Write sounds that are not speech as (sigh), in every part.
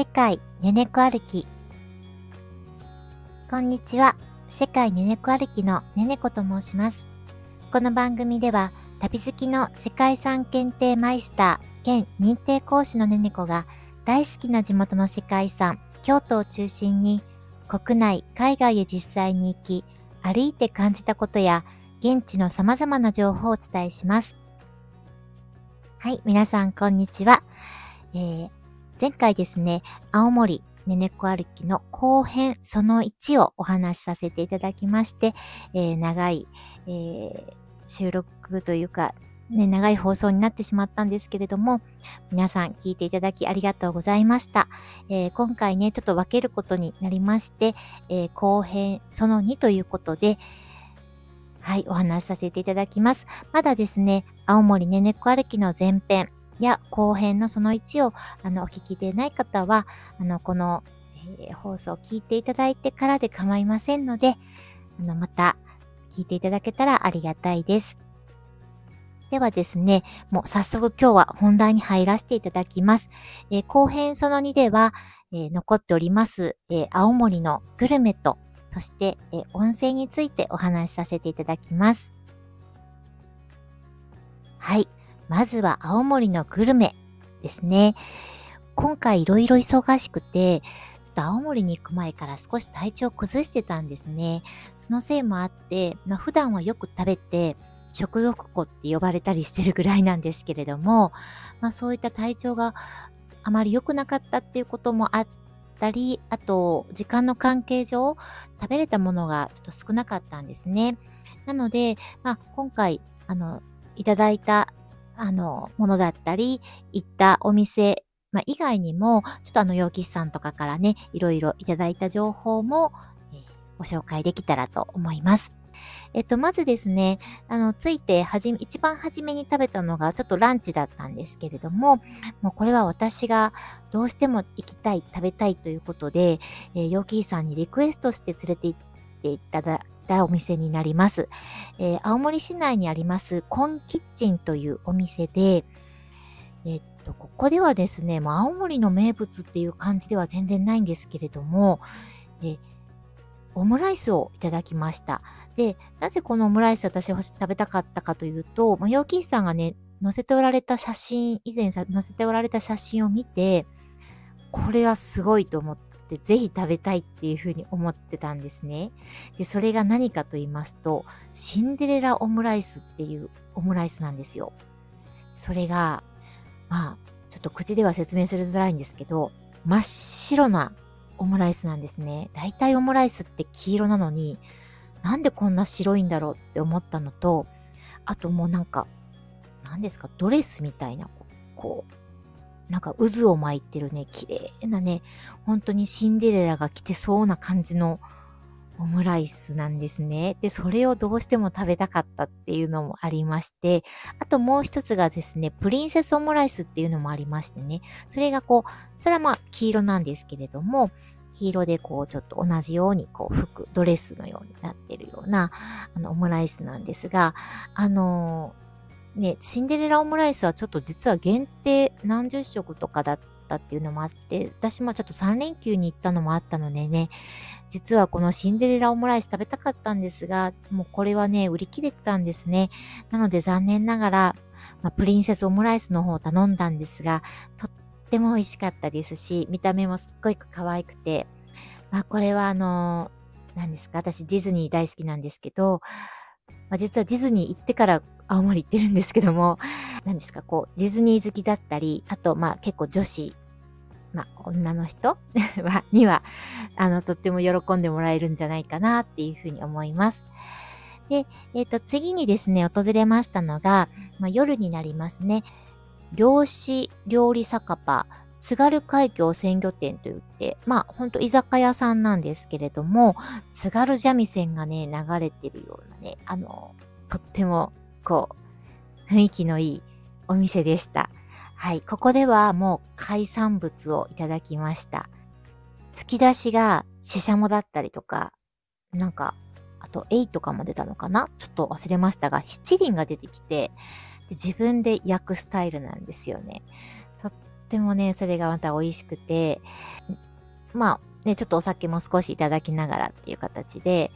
世界ねねこ歩き。こんにちは。世界ねねこ歩きのねねこと申します。この番組では、旅好きの世界遺産検定マイスター兼認定講師のねねこが大好きな地元の世界遺産、京都を中心に国内、海外へ実際に行き、歩いて感じたことや現地の様々な情報をお伝えします。はい、皆さんこんにちは。えー、前回ですね、青森ねねこ歩きの後編その1をお話しさせていただきまして、えー、長い、えー、収録というか、ね、長い放送になってしまったんですけれども、皆さん聞いていただきありがとうございました。えー、今回ね、ちょっと分けることになりまして、えー、後編その2ということで、はい、お話しさせていただきます。まだですね、青森ねねこ歩きの前編や後編のその1をあのお聞きでない方は、あの、この、えー、放送を聞いていただいてからで構いませんので、あの、また聞いていただけたらありがたいです。ではですね、もう早速今日は本題に入らせていただきます。えー、後編その2では、えー、残っております、えー、青森のグルメとそして、え音声についてお話しさせていただきます。はい。まずは青森のグルメですね。今回いろいろ忙しくて、ちょっと青森に行く前から少し体調を崩してたんですね。そのせいもあって、まあ、普段はよく食べて、食欲子って呼ばれたりしてるぐらいなんですけれども、まあそういった体調があまり良くなかったっていうこともあっったり、あと、時間の関係上、食べれたものがちょっと少なかったんですね。なので、まあ、今回、あの、いただいた、あの、ものだったり、行ったお店、まあ、以外にも、ちょっとあの、陽気さんとかからね、いろいろいただいた情報も、えー、ご紹介できたらと思います。えっと、まずですね、あの、ついてはじめ、一番初めに食べたのがちょっとランチだったんですけれども、もうこれは私がどうしても行きたい、食べたいということで、えー、ヨーキーさんにリクエストして連れて行っていただたお店になります。えー、青森市内にあります、コンキッチンというお店で、えっと、ここではですね、もう青森の名物っていう感じでは全然ないんですけれども、えオムライスをいただきました。で、なぜこのオムライス私食べたかったかというと、まあ、ヨーキーさんがね、載せておられた写真、以前載せておられた写真を見て、これはすごいと思って、ぜひ食べたいっていうふうに思ってたんですね。で、それが何かと言いますと、シンデレラオムライスっていうオムライスなんですよ。それが、まあ、ちょっと口では説明するづらいんですけど、真っ白なオムライスなんですね。大体オムライスって黄色なのに、なんでこんな白いんだろうって思ったのと、あともうなんか、何ですか、ドレスみたいな、こう、なんか渦を巻いてるね、綺麗なね、本当にシンデレラが着てそうな感じのオムライスなんですね。で、それをどうしても食べたかったっていうのもありまして、あともう一つがですね、プリンセスオムライスっていうのもありましてね、それがこう、それはまあ黄色なんですけれども、黄色でこうちょっと同じようにこう服、ドレスのようになってるようなあのオムライスなんですが、あのー、ね、シンデレラオムライスはちょっと実は限定何十食とかだったっていうのもあって、私もちょっと3連休に行ったのもあったのでね、実はこのシンデレラオムライス食べたかったんですが、もうこれはね、売り切れてたんですね。なので残念ながら、まあ、プリンセスオムライスの方を頼んだんですが、とっても美味しかったですし、見た目もすっごい可愛くて、まあこれはあの、何ですか、私ディズニー大好きなんですけど、まあ、実はディズニー行ってから青森行ってるんですけども、何ですか、こう、ディズニー好きだったり、あと、まあ結構女子、まあ女の人、(laughs) には、あの、とっても喜んでもらえるんじゃないかなっていうふうに思います。で、えっ、ー、と、次にですね、訪れましたのが、まあ、夜になりますね。漁師料理酒場、津軽海峡鮮魚店といって、まあ、ほんと居酒屋さんなんですけれども、津軽三味線がね、流れてるようなね、あの、とっても、こう、雰囲気のいいお店でした。はい、ここではもう海産物をいただきました。突き出しがシシャモだったりとか、なんか、あとエイとかも出たのかな？ちょっと忘れましたが、七輪が出てきて、自分で焼くスタイルなんですよね。とっってもね、それがまた美味しくて、まあね、ちょっとお酒も少しいただきながらっていう形で、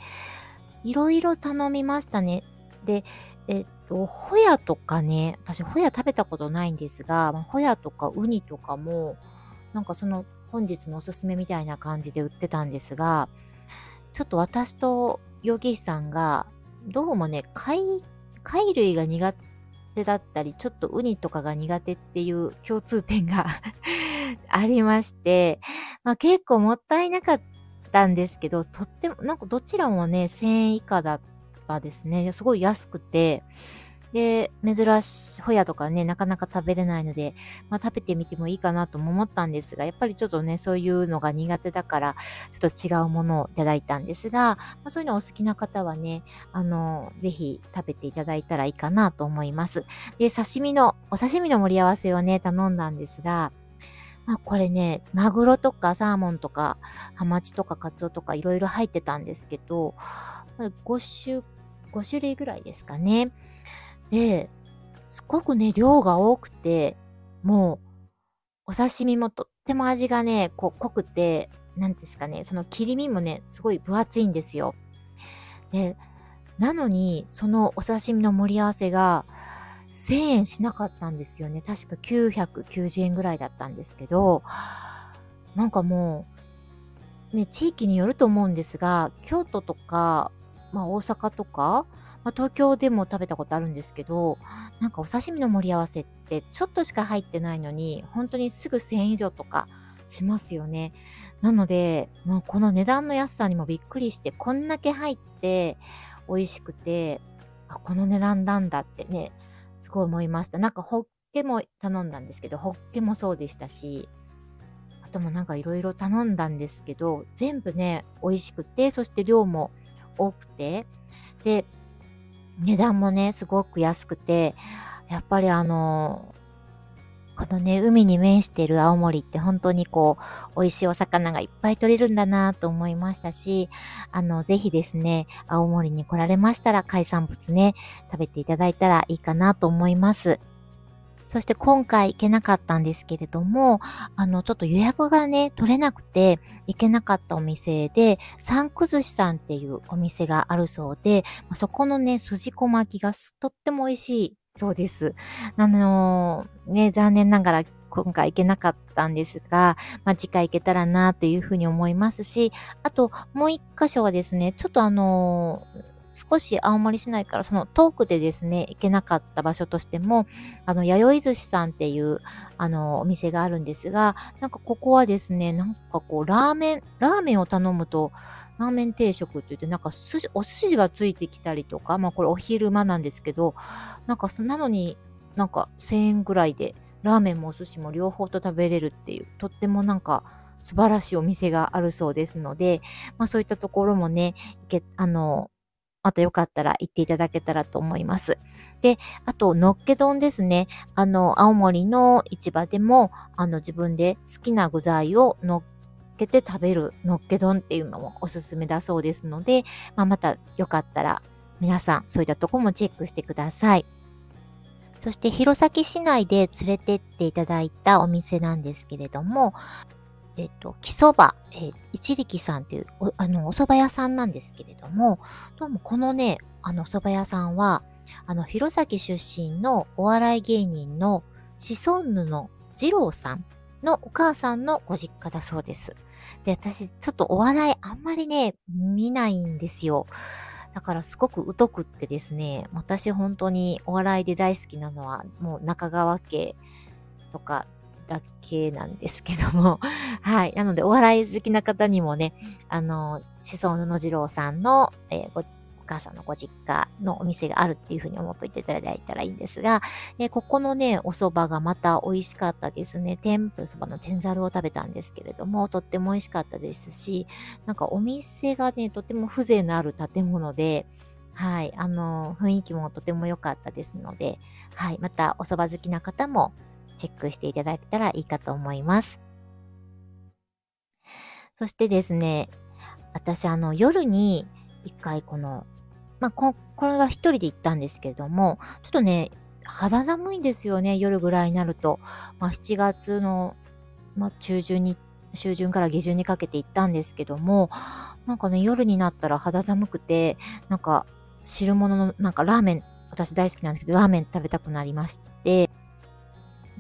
いろいろ頼みましたね。で、えっと、ホヤとかね、私ホヤ食べたことないんですが、ホヤとかウニとかも、なんかその本日のおすすめみたいな感じで売ってたんですが、ちょっと私とヨギさんが、どうもね、貝、貝類が苦手だったり、ちょっとウニとかが苦手っていう共通点が (laughs) ありまして、まあ結構もったいなかったんですけど、とっても、なんかどちらもね、1000円以下だったですね。すごい安くて、で、珍しい、ホヤとかね、なかなか食べれないので、まあ食べてみてもいいかなとも思ったんですが、やっぱりちょっとね、そういうのが苦手だから、ちょっと違うものをいただいたんですが、まあ、そういうのお好きな方はね、あの、ぜひ食べていただいたらいいかなと思います。で、刺身の、お刺身の盛り合わせをね、頼んだんですが、まあこれね、マグロとかサーモンとか、ハマチとかカツオとかいろいろ入ってたんですけど、5種、5種類ぐらいですかね。で、すっごくね、量が多くて、もう、お刺身もとっても味がね、こう濃くて、なんですかね、その切り身もね、すごい分厚いんですよ。で、なのに、そのお刺身の盛り合わせが、1000円しなかったんですよね。確か990円ぐらいだったんですけど、なんかもう、ね、地域によると思うんですが、京都とか、まあ大阪とか、まあ、東京でも食べたことあるんですけど、なんかお刺身の盛り合わせってちょっとしか入ってないのに、本当にすぐ1000円以上とかしますよね。なので、もうこの値段の安さにもびっくりして、こんだけ入って美味しくて、あ、この値段なんだってね、すごい思いました。なんかホッケも頼んだんですけど、ホッケもそうでしたし、あともなんかいろいろ頼んだんですけど、全部ね、美味しくて、そして量も多くて、で、値段もね、すごく安くて、やっぱりあの、このね、海に面してる青森って本当にこう、美味しいお魚がいっぱい取れるんだなと思いましたし、あの、ぜひですね、青森に来られましたら海産物ね、食べていただいたらいいかなと思います。そして今回行けなかったんですけれども、あの、ちょっと予約がね、取れなくて行けなかったお店で、三崩しさんっていうお店があるそうで、そこのね、筋子巻きがとっても美味しいそうです。あのー、ね、残念ながら今回行けなかったんですが、まあ、次回行けたらなというふうに思いますし、あともう一箇所はですね、ちょっとあのー少し青森市内からその遠くでですね、行けなかった場所としても、あの、弥生寿司さんっていう、あの、お店があるんですが、なんかここはですね、なんかこう、ラーメン、ラーメンを頼むと、ラーメン定食って言って、なんか寿司、お寿司がついてきたりとか、まあこれお昼間なんですけど、なんかそなのになんか1000円ぐらいで、ラーメンもお寿司も両方と食べれるっていう、とってもなんか素晴らしいお店があるそうですので、まあそういったところもね、あの、またよかったら行っていただけたらと思います。で、あと、のっけ丼ですね。あの、青森の市場でも、あの、自分で好きな具材を乗っけて食べるのっけ丼っていうのもおすすめだそうですので、まあ、またよかったら皆さんそういったとこもチェックしてください。そして弘前市内で連れてっていただいたお店なんですけれども、えっと、木そば、えー、一力さんというお、あの、お蕎麦屋さんなんですけれども、どうもこのね、あの、蕎麦屋さんは、あの、弘前出身のお笑い芸人のシソンヌの二郎さんのお母さんのご実家だそうです。で、私、ちょっとお笑いあんまりね、見ないんですよ。だからすごく疎くってですね、私本当にお笑いで大好きなのは、もう中川家とかだけなんですけども、(laughs) はい。なので、お笑い好きな方にもね、あの、子孫の次郎さんの、えー、ごお母さんのご実家のお店があるっていうふうに思っていただいたらいいんですが、えー、ここのね、お蕎麦がまた美味しかったですね。天ぷそばの天ざるを食べたんですけれども、とっても美味しかったですし、なんかお店がね、とても風情のある建物で、はい、あの、雰囲気もとても良かったですので、はい、またお蕎麦好きな方も、チェックしていただけたらいいかと思います。そしてですね、私あの夜に一回この、まあ、ここれは一人で行ったんですけれども、ちょっとね、肌寒いんですよね、夜ぐらいになると。まあ、7月の、まあ、中旬に、中旬から下旬にかけて行ったんですけども、なんかね、夜になったら肌寒くて、なんか汁物の、なんかラーメン、私大好きなんですけど、ラーメン食べたくなりまして、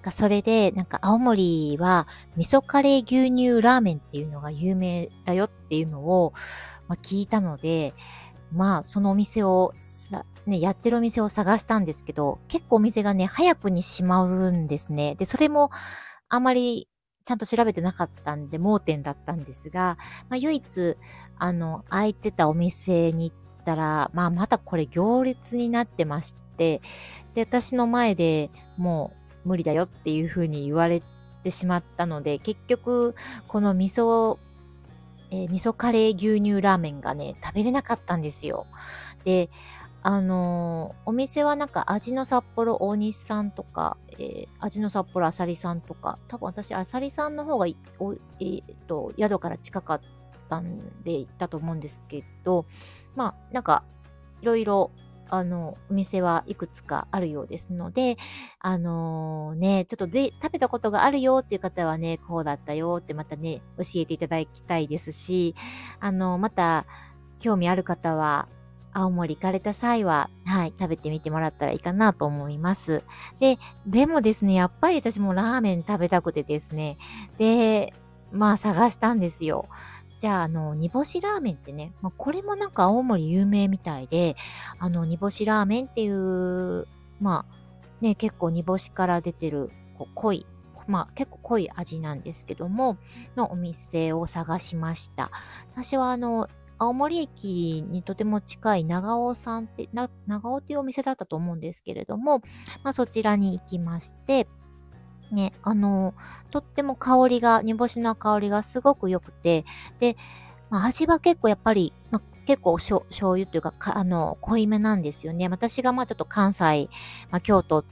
かそれで、なんか青森は味噌カレー牛乳ラーメンっていうのが有名だよっていうのを、ま、聞いたので、まあそのお店をね、やってるお店を探したんですけど、結構お店がね、早くに閉まるんですね。で、それもあまりちゃんと調べてなかったんで、盲点だったんですが、まあ、唯一、あの、空いてたお店に行ったら、まあ、またこれ行列になってまして、で、私の前でもう無理だよっていう風に言われてしまったので、結局、この味噌、えー、味噌カレー牛乳ラーメンがね、食べれなかったんですよ。で、あのー、お店はなんか味の札幌大西さんとか、えー、味の札幌あさりさんとか、多分私あさりさんの方がお、えー、と宿から近かったんで行ったと思うんですけど、まあなんかいろいろあの、お店はいくつかあるようですので、あのー、ね、ちょっとぜ食べたことがあるよっていう方はね、こうだったよってまたね、教えていただきたいですし、あの、また、興味ある方は、青森行かれた際は、はい、食べてみてもらったらいいかなと思います。で、でもですね、やっぱり私もラーメン食べたくてですね、で、まあ探したんですよ。じゃあ、あの、煮干しラーメンってね、まあ、これもなんか青森有名みたいで、あの、煮干しラーメンっていう、まあ、ね、結構煮干しから出てる、こう濃い、まあ結構濃い味なんですけども、のお店を探しました。私はあの、青森駅にとても近い長尾さんって、長尾というお店だったと思うんですけれども、まあ、そちらに行きまして、ね、あの、とっても香りが、煮干しの香りがすごく良くて、で、まあ、味は結構やっぱり、まあ、結構醤油というかか、あの、濃いめなんですよね。私がまあちょっと関西、まあ、京都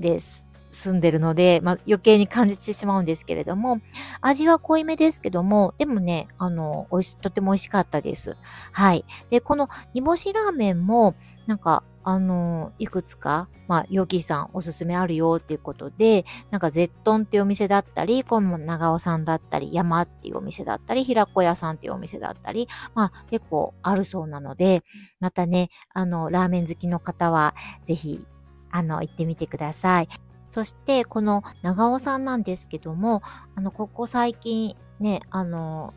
です。住んでるので、まあ、余計に感じてしまうんですけれども、味は濃いめですけども、でもね、あの、美味し、とても美味しかったです。はい。で、この煮干しラーメンも、なんか、あの、いくつか、まあ、ヨギさんおすすめあるよっていうことで、なんか、ゼットンっていうお店だったり、この長尾さんだったり、山っていうお店だったり、平子屋さんっていうお店だったり、まあ、結構あるそうなので、またね、あの、ラーメン好きの方は、ぜひ、あの、行ってみてください。そして、この長尾さんなんですけども、あの、ここ最近ね、あの、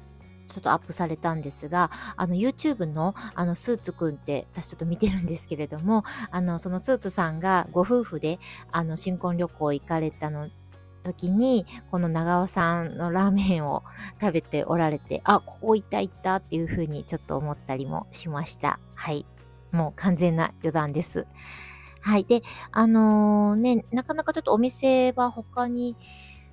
ちょっとアップされたんですが、あの YouTube のあのスーツくんって私ちょっと見てるんですけれども、あのそのスーツさんがご夫婦であの新婚旅行行かれたの時に、この長尾さんのラーメンを (laughs) 食べておられて、あ、ここ行った行ったっていうふうにちょっと思ったりもしました。はい。もう完全な余談です。はい。で、あのー、ね、なかなかちょっとお店は他に、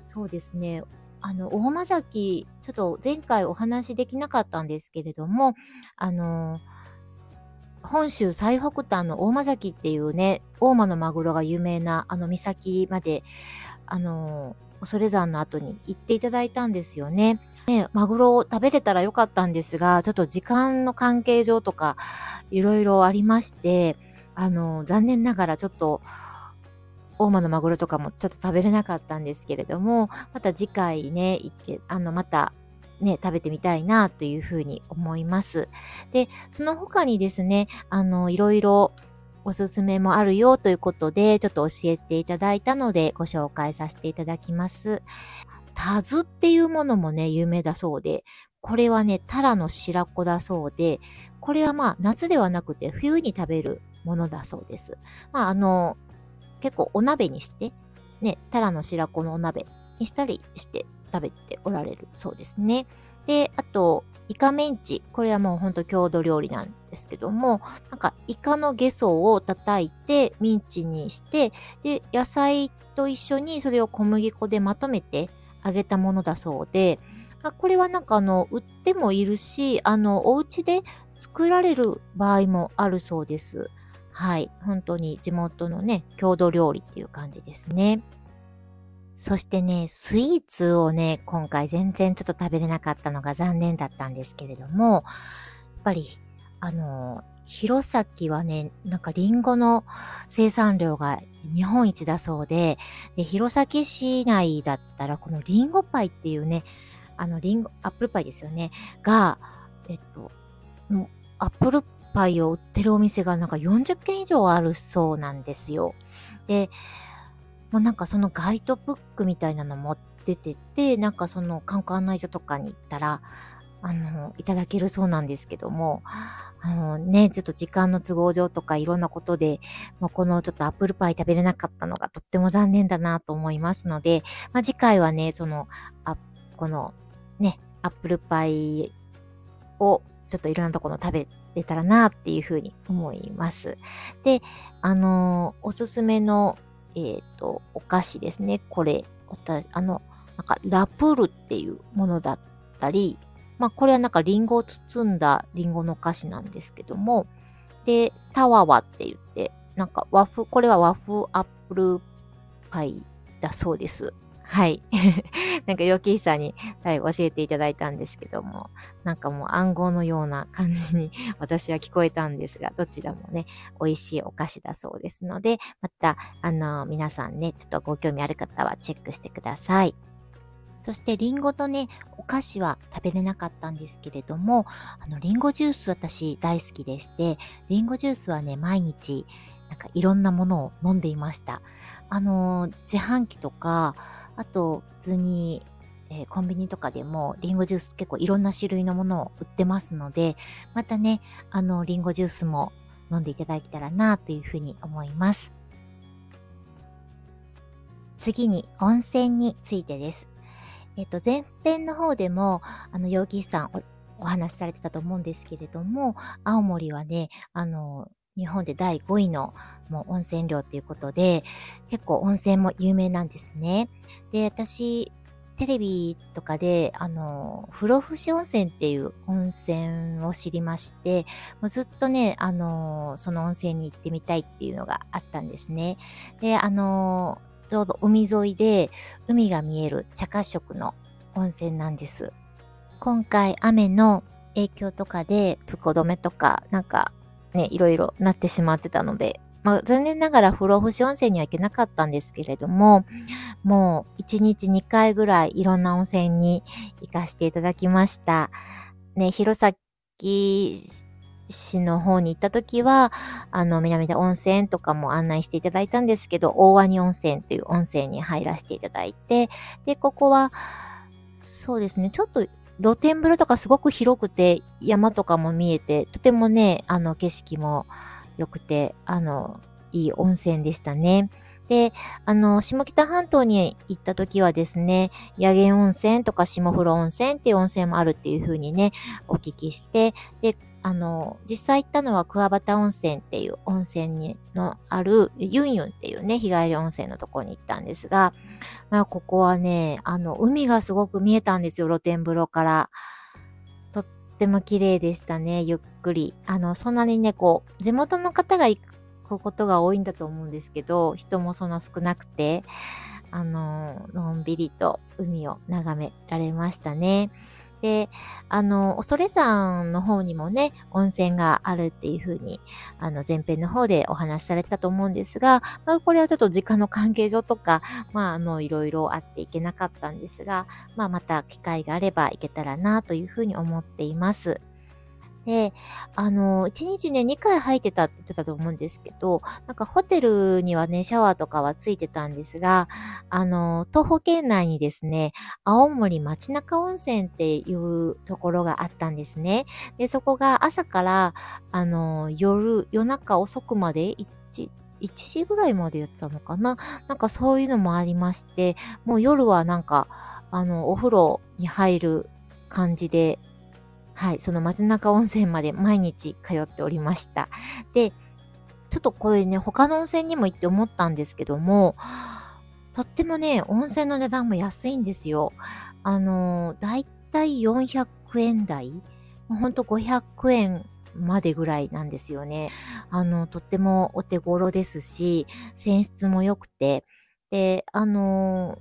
そうですね、あの、大間崎、ちょっと前回お話しできなかったんですけれども、あの、本州最北端の大間崎っていうね、大間のマグロが有名なあの岬まで、あの、恐山の後に行っていただいたんですよね。ね、マグロを食べれたらよかったんですが、ちょっと時間の関係上とか、いろいろありまして、あの、残念ながらちょっと、大間のマグロとかもちょっと食べれなかったんですけれども、また次回ね、あの、またね、食べてみたいなというふうに思います。で、その他にですね、あの、いろいろおすすめもあるよということで、ちょっと教えていただいたので、ご紹介させていただきます。タズっていうものもね、有名だそうで、これはね、タラの白子だそうで、これはまあ夏ではなくて冬に食べるものだそうです。まあ、あの、結構お鍋にして、ね、タラの白子のお鍋にしたりして食べておられるそうですね。で、あと、イカメンチ。これはもうほんと郷土料理なんですけども、なんかイカのゲソを叩いてミンチにして、で、野菜と一緒にそれを小麦粉でまとめて揚げたものだそうで、あこれはなんかあの、売ってもいるし、あの、お家で作られる場合もあるそうです。はい。本当に地元のね、郷土料理っていう感じですね。そしてね、スイーツをね、今回全然ちょっと食べれなかったのが残念だったんですけれども、やっぱり、あの、弘前はね、なんかリンゴの生産量が日本一だそうで、で弘前市内だったらこのリンゴパイっていうね、あのリンゴ、アップルパイですよね、が、えっと、アップルパイを売ってるお店がなんか40軒以上あるそうなんですよ。で、もうなんかそのガイドブックみたいなの持っててて、なんかその観光案内所とかに行ったら、あの、いただけるそうなんですけども、あのね、ちょっと時間の都合上とかいろんなことで、もうこのちょっとアップルパイ食べれなかったのがとっても残念だなと思いますので、まあ、次回はね、その、あ、このね、アップルパイをちょっといろんなところ食べれたらなっていうふうに思います。で、あのおすすめのえっ、ー、と、お菓子ですね。これ、あの、なんか、ラプールっていうものだったり、まあ、これはなんかリンゴを包んだリンゴのお菓子なんですけども、で、タワワって言って、なんか和風、これは和風アップルパイだそうです。はい。(laughs) なんか、ヨキーさんに最後教えていただいたんですけども、なんかもう暗号のような感じに (laughs) 私は聞こえたんですが、どちらもね、美味しいお菓子だそうですので、また、あの、皆さんね、ちょっとご興味ある方はチェックしてください。そしてリンゴとね、お菓子は食べれなかったんですけれども、あの、リンゴジュース私大好きでして、リンゴジュースはね、毎日、なんかいろんなものを飲んでいました。あの、自販機とか、あと、普通に、えー、コンビニとかでもリンゴジュース結構いろんな種類のものを売ってますので、またね、あの、リンゴジュースも飲んでいただけたらなというふうに思います。次に温泉についてです。えっ、と、前編の方でも、あの、ヨーギーさんおお話しされてたと思うんですけれども、青森はね、あの、日本で第5位のもう温泉量ということで、結構温泉も有名なんですね。で、私、テレビとかで、あの、不老不死温泉っていう温泉を知りまして、もうずっとね、あの、その温泉に行ってみたいっていうのがあったんですね。で、あの、ちょうど海沿いで海が見える茶褐色の温泉なんです。今回雨の影響とかで通行止めとかなんかね、いろいろなってしまってたので、まあ、残念ながら不老不死温泉には行けなかったんですけれども、もう1日2回ぐらいいろんな温泉に行かせていただきました。ね、弘前市の方に行った時は、あの、南田温泉とかも案内していただいたんですけど、大鰐温泉という温泉に入らせていただいて、で、ここは、そうですね、ちょっと露天風呂とかすごく広くて、山とかも見えて、とてもね、あの、景色も良くて、あの、いい温泉でしたね。で、あの、下北半島に行った時はですね、野源温泉とか下風呂温泉っていう温泉もあるっていう風にね、お聞きして、で、あの、実際行ったのは桑畑温泉っていう温泉にのあるユンユンっていうね、日帰り温泉のところに行ったんですが、まあ、ここはね、あの、海がすごく見えたんですよ、露天風呂から。とっても綺麗でしたね、ゆっくり。あの、そんなにね、こう、地元の方が行くことが多いんだと思うんですけど、人もそんな少なくて、あの、のんびりと海を眺められましたね。で、あの、恐山の方にもね、温泉があるっていうふうに、あの、前編の方でお話しされてたと思うんですが、まあ、これはちょっと時間の関係上とか、まあ、あの、いろいろあっていけなかったんですが、まあ、また機会があれば行けたらなというふうに思っています。で、あの、1日ね、2回入ってたって言ってたと思うんですけど、なんかホテルにはね、シャワーとかはついてたんですが、あの、東方圏内にですね、青森町中温泉っていうところがあったんですね。で、そこが朝から、あの、夜、夜中遅くまで1、1時ぐらいまでやってたのかな？なんかそういうのもありまして、もう夜はなんか、あの、お風呂に入る感じで、はい、その松中温泉まで毎日通っておりました。で、ちょっとこれね、他の温泉にも行って思ったんですけども、とってもね、温泉の値段も安いんですよ。あのだいたい400円台ほんと500円までぐらいなんですよね。あの、とってもお手頃ですし、泉質も良くて、で、あの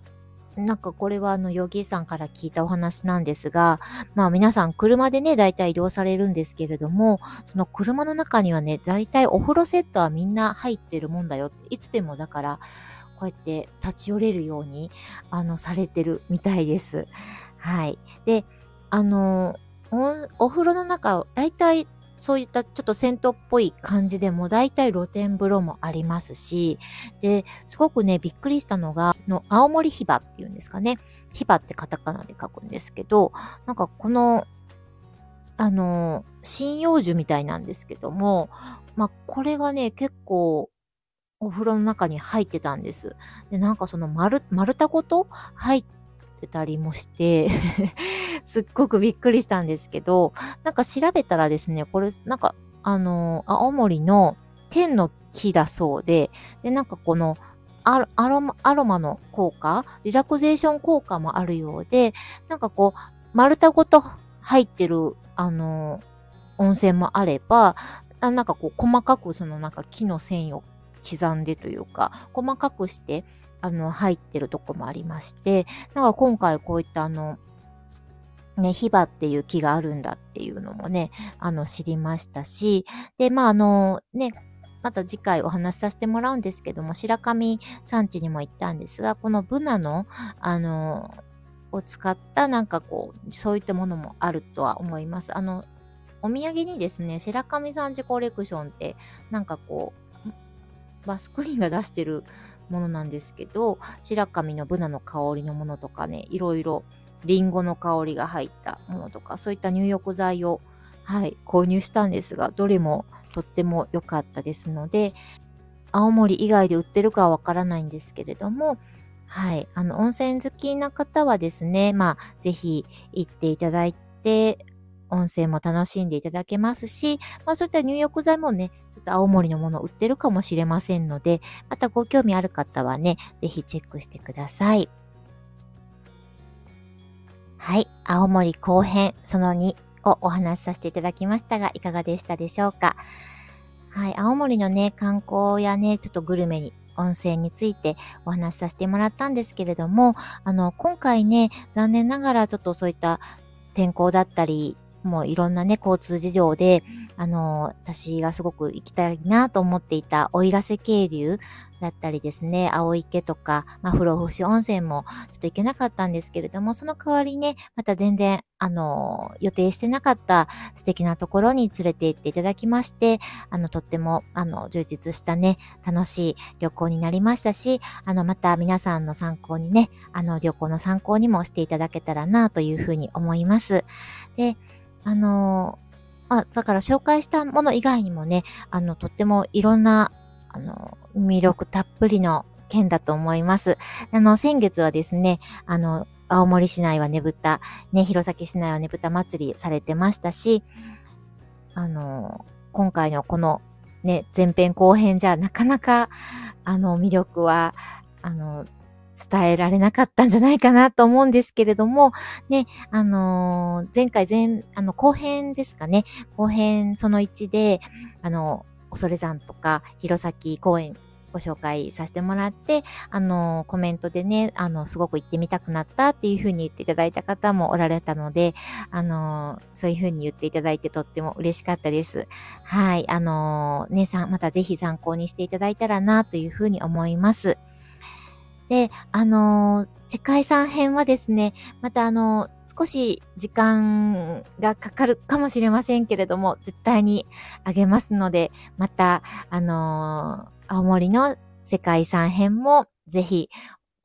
なんかこれはあの、ヨギーさんから聞いたお話なんですが、まあ皆さん車でね、大体移動されるんですけれども、その車の中にはね、大体お風呂セットはみんな入ってるもんだよ。いつでもだから、こうやって立ち寄れるように、あの、されてるみたいです。はい。で、あの、お風呂の中、大体そういったちょっと銭湯っぽい感じでも大体露天風呂もありますし、で、すごくね、びっくりしたのが、の青森ヒバっていうんですかね。ヒバってカタカナで書くんですけど、なんかこの、あの、針葉樹みたいなんですけども、まあ、これがね、結構、お風呂の中に入ってたんです。で、なんかその丸、丸太ごと入ってたりもして (laughs) すっごくびっくりしたんですけど、なんか調べたらですね、これ、なんか、あの、青森の天の木だそうで、で、なんかこの、アロマアロマの効果、リラクゼーション効果もあるようで、なんかこう、丸太ごと入ってる、あの、温泉もあれば、あなんかこう、細かくそのなんか木の繊維を刻んでというか、細かくして、あの、入ってるとこもありまして、なんか今回こういったあの、ね、ヒバっていう木があるんだっていうのもね、あの、知りましたし、で、まあ、あの、ね、また次回お話しさせてもらうんですけども、白神山地にも行ったんですが、このブナの、あの、を使ったなんかこう、そういったものもあるとは思います。あの、お土産にですね、白神山地コレクションって、なんかこう、バスクリーンが出してるものなんですけど、白神のブナの香りのものとかね、いろいろリンゴの香りが入ったものとか、そういった入浴剤を、はい、購入したんですが、どれもとっても良かったですので、青森以外で売ってるかはわからないんですけれども、はい、あの、温泉好きな方はですね、まあ、ぜひ行っていただいて、温泉も楽しんでいただけますし、まあ、そういった入浴剤もね、と青森のもの売ってるかもしれませんので、またご興味ある方はね、ぜひチェックしてください。はい。青森後編その2をお話しさせていただきましたが、いかがでしたでしょうか？はい。青森のね、観光やね、ちょっとグルメに温泉についてお話しさせてもらったんですけれども、あの、今回ね、残念ながらちょっとそういった天候だったり、もういろんなね、交通事情で、あの、私がすごく行きたいなと思っていた奥入瀬渓流だったりですね、青池とか、まあ、不老不死温泉もちょっと行けなかったんですけれども、その代わりね、また全然、あの、予定してなかった素敵なところに連れて行っていただきまして、あの、とっても、あの、充実したね、楽しい旅行になりましたし、あの、また皆さんの参考にね、あの、旅行の参考にもしていただけたらなというふうに思います。で、あのまあ、だから紹介したもの以外にもね、あの、とってもいろんな、あの、魅力たっぷりの県だと思います。あの、先月はですね、あの、青森市内はねぶた、ね、弘前市内はねぶた祭りされてましたし、あの、今回のこのね、前編後編じゃなかなか、あの、魅力は、あの、伝えられなかったんじゃないかなと思うんですけれども、ね、あのー、前回前、あの、後編ですかね、後編その1で、あの、恐山とか、弘前公園ご紹介させてもらって、あの、コメントでね、あの、すごく行ってみたくなったっていうふうに言っていただいた方もおられたので、あの、そういうふうに言っていただいてとっても嬉しかったです。はい、あの、ね、さん、またぜひ参考にしていただいたらなというふうに思います。で、あのー、世界遺産編はですね、またあのー、少し時間がかかるかもしれませんけれども、絶対にあげますので、また、あのー、青森の世界遺産編もぜひ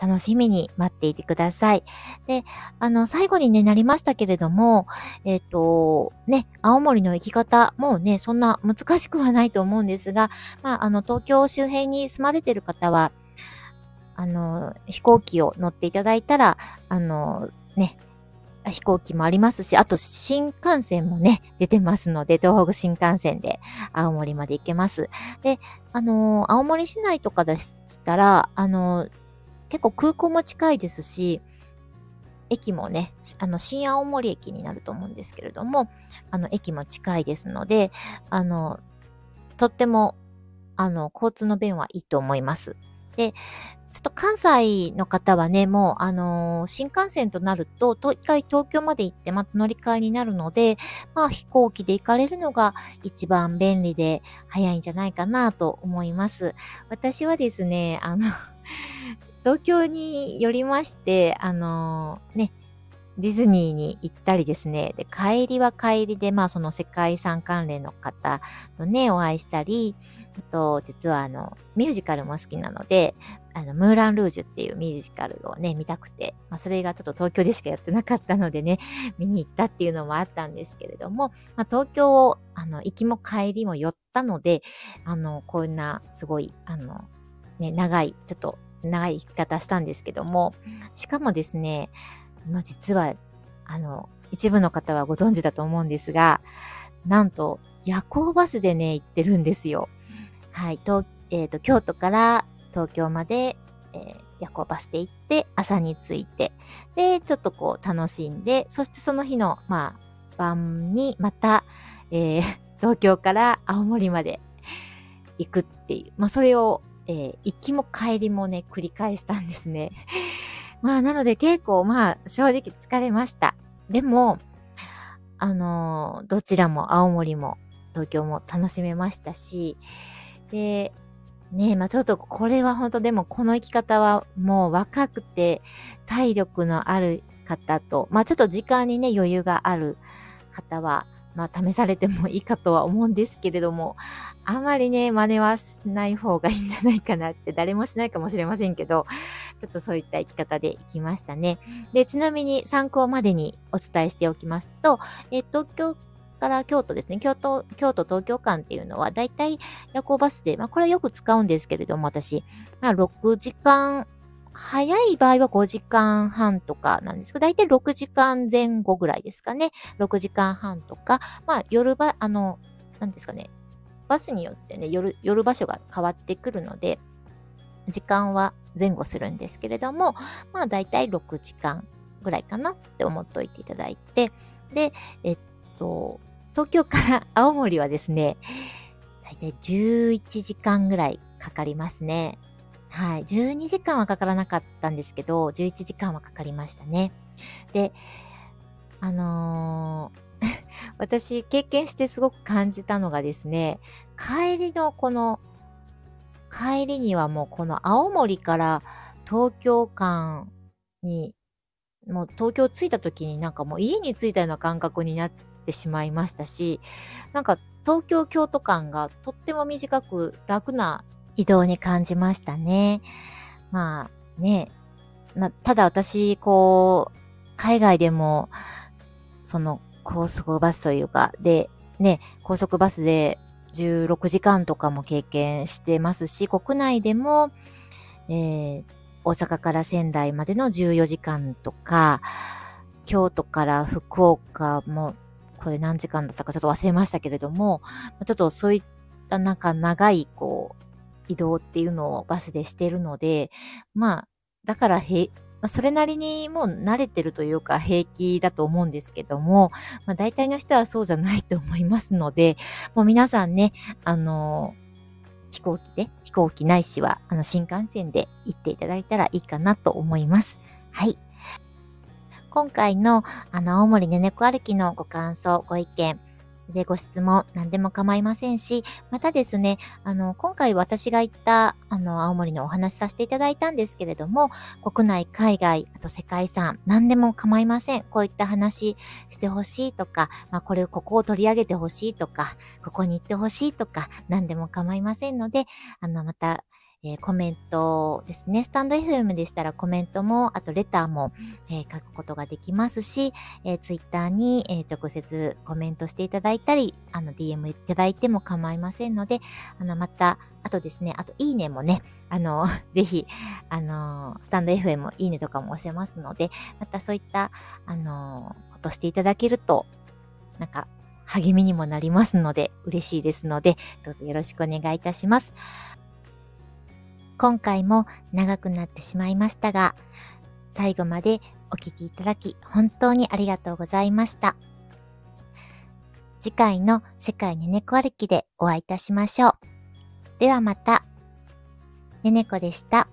楽しみに待っていてください。で、あの、最後にね、なりましたけれども、えっ、ー、と、ね、青森の生き方、もね、そんな難しくはないと思うんですが、まあ、あの、東京周辺に住まれてる方は、あの、飛行機を乗っていただいたら、あの、ね、飛行機もありますし、あと新幹線もね、出てますので、東北新幹線で青森まで行けます。で、あの、青森市内とかでしたら、あの、結構空港も近いですし、駅もね、あの、新青森駅になると思うんですけれども、あの、駅も近いですので、あの、とっても、あの、交通の便はいいと思います。で、ちょっと関西の方はね、もう、あのー、新幹線となると、一回東京まで行ってまた乗り換えになるので、まあ飛行機で行かれるのが一番便利で早いんじゃないかなと思います。私はですね、あの (laughs) 東京によりまして、あのー、ね、ディズニーに行ったりですね、で、帰りは帰りで、まあその世界遺産関連の方とね、お会いしたり、あと、実はあの、ミュージカルも好きなので、あの、ムーラン・ルージュっていうミュージカルをね、見たくて、まあそれがちょっと東京でしかやってなかったのでね、(laughs) 見に行ったっていうのもあったんですけれども、まあ東京を、あの、行きも帰りも寄ったので、あの、こんなすごい、あの、ね、長い、ちょっと長い生き方したんですけども、しかもですね、まあ、実は、あの、一部の方はご存知だと思うんですが、なんと夜行バスでね、行ってるんですよ。はい、と、えっ、ー、と、京都から東京まで、えー、夜行バスで行って、朝に着いて、で、ちょっとこう楽しんで、そしてその日の、まあ、晩にまた、えー、(laughs) 東京から青森まで行くっていう、まあ、それを、えー、行きも帰りもね、繰り返したんですね。(laughs) まあ、なので結構、まあ、正直疲れました。でも、あのー、どちらも青森も東京も楽しめましたし、で、ねえ、まあちょっとこれは本当でもこの生き方はもう若くて体力のある方と、まあちょっと時間にね余裕がある方は、まあ試されてもいいかとは思うんですけれども、あまりね、真似はしない方がいいんじゃないかなって、誰もしないかもしれませんけど、ちょっとそういった生き方でいきましたね。で、ちなみに参考までにお伝えしておきますと、え東京から京都ですね、京都、京都東京間っていうのは、だいたい夜行バスで、まあこれはよく使うんですけれども、私、まあ6時間早い場合は5時間半とかなんですけど、だいたい6時間前後ぐらいですかね。6時間半とか、まあ夜ば、あの、なんですかね。バスによってね、夜、夜場所が変わってくるので、時間は前後するんですけれども、まあだいたい6時間ぐらいかなって思っておいていただいて、で、えっと、東京から青森はですね、だいたい11時間ぐらいかかりますね。はい。12時間はかからなかったんですけど、11時間はかかりましたね。で、あのー、(laughs) 私経験してすごく感じたのがですね、帰りのこの、帰りにはもうこの青森から東京間に、もう東京着いた時になんかもう家に着いたような感覚になってしまいましたし、なんか東京京都間がとっても短く楽な移動に感じましたね。まあね、まただ私、こう、海外でも、その高速バスというか、で、ね、高速バスで16時間とかも経験してますし、国内でも、えー、大阪から仙台までの14時間とか、京都から福岡も、これ何時間だったかちょっと忘れましたけれども、ちょっとそういったなんか長い、こう、移動っていうのをバスでしてるので、まあ、だからへ、それなりにもう慣れてるというか平気だと思うんですけども、まあ、大体の人はそうじゃないと思いますので、もう皆さんね、あの飛行機で、飛行機ないしは、あの、新幹線で行っていただいたらいいかなと思います。はい。今回の、あの、青森ねねこ歩きのご感想、ご意見、で、ご質問、何でも構いませんし、またですね、あの、今回私が行った、あの、青森のお話しさせていただいたんですけれども、国内、海外、あと世界遺産、何でも構いません。こういった話してほしいとか、まあ、これ、ここを取り上げてほしいとか、ここに行ってほしいとか、何でも構いませんので、あの、また、えー、コメントですね。スタンド FM でしたらコメントも、あとレターも、えー、書くことができますし、えー、ツイッターに、え直接コメントしていただいたり、あの DM いただいても構いませんので、あのまた、あとですね、あといいねもね、あの、(laughs) ぜひ、あの、スタンド FM いいねとかも押せますので、またそういった、あの、ことしていただけると、なんか、励みにもなりますので、嬉しいですので、どうぞよろしくお願いいたします。今回も長くなってしまいましたが、最後までお聴きいただき本当にありがとうございました。次回の世界ねねこ歩きでお会いいたしましょう。ではまた。ねねこでした。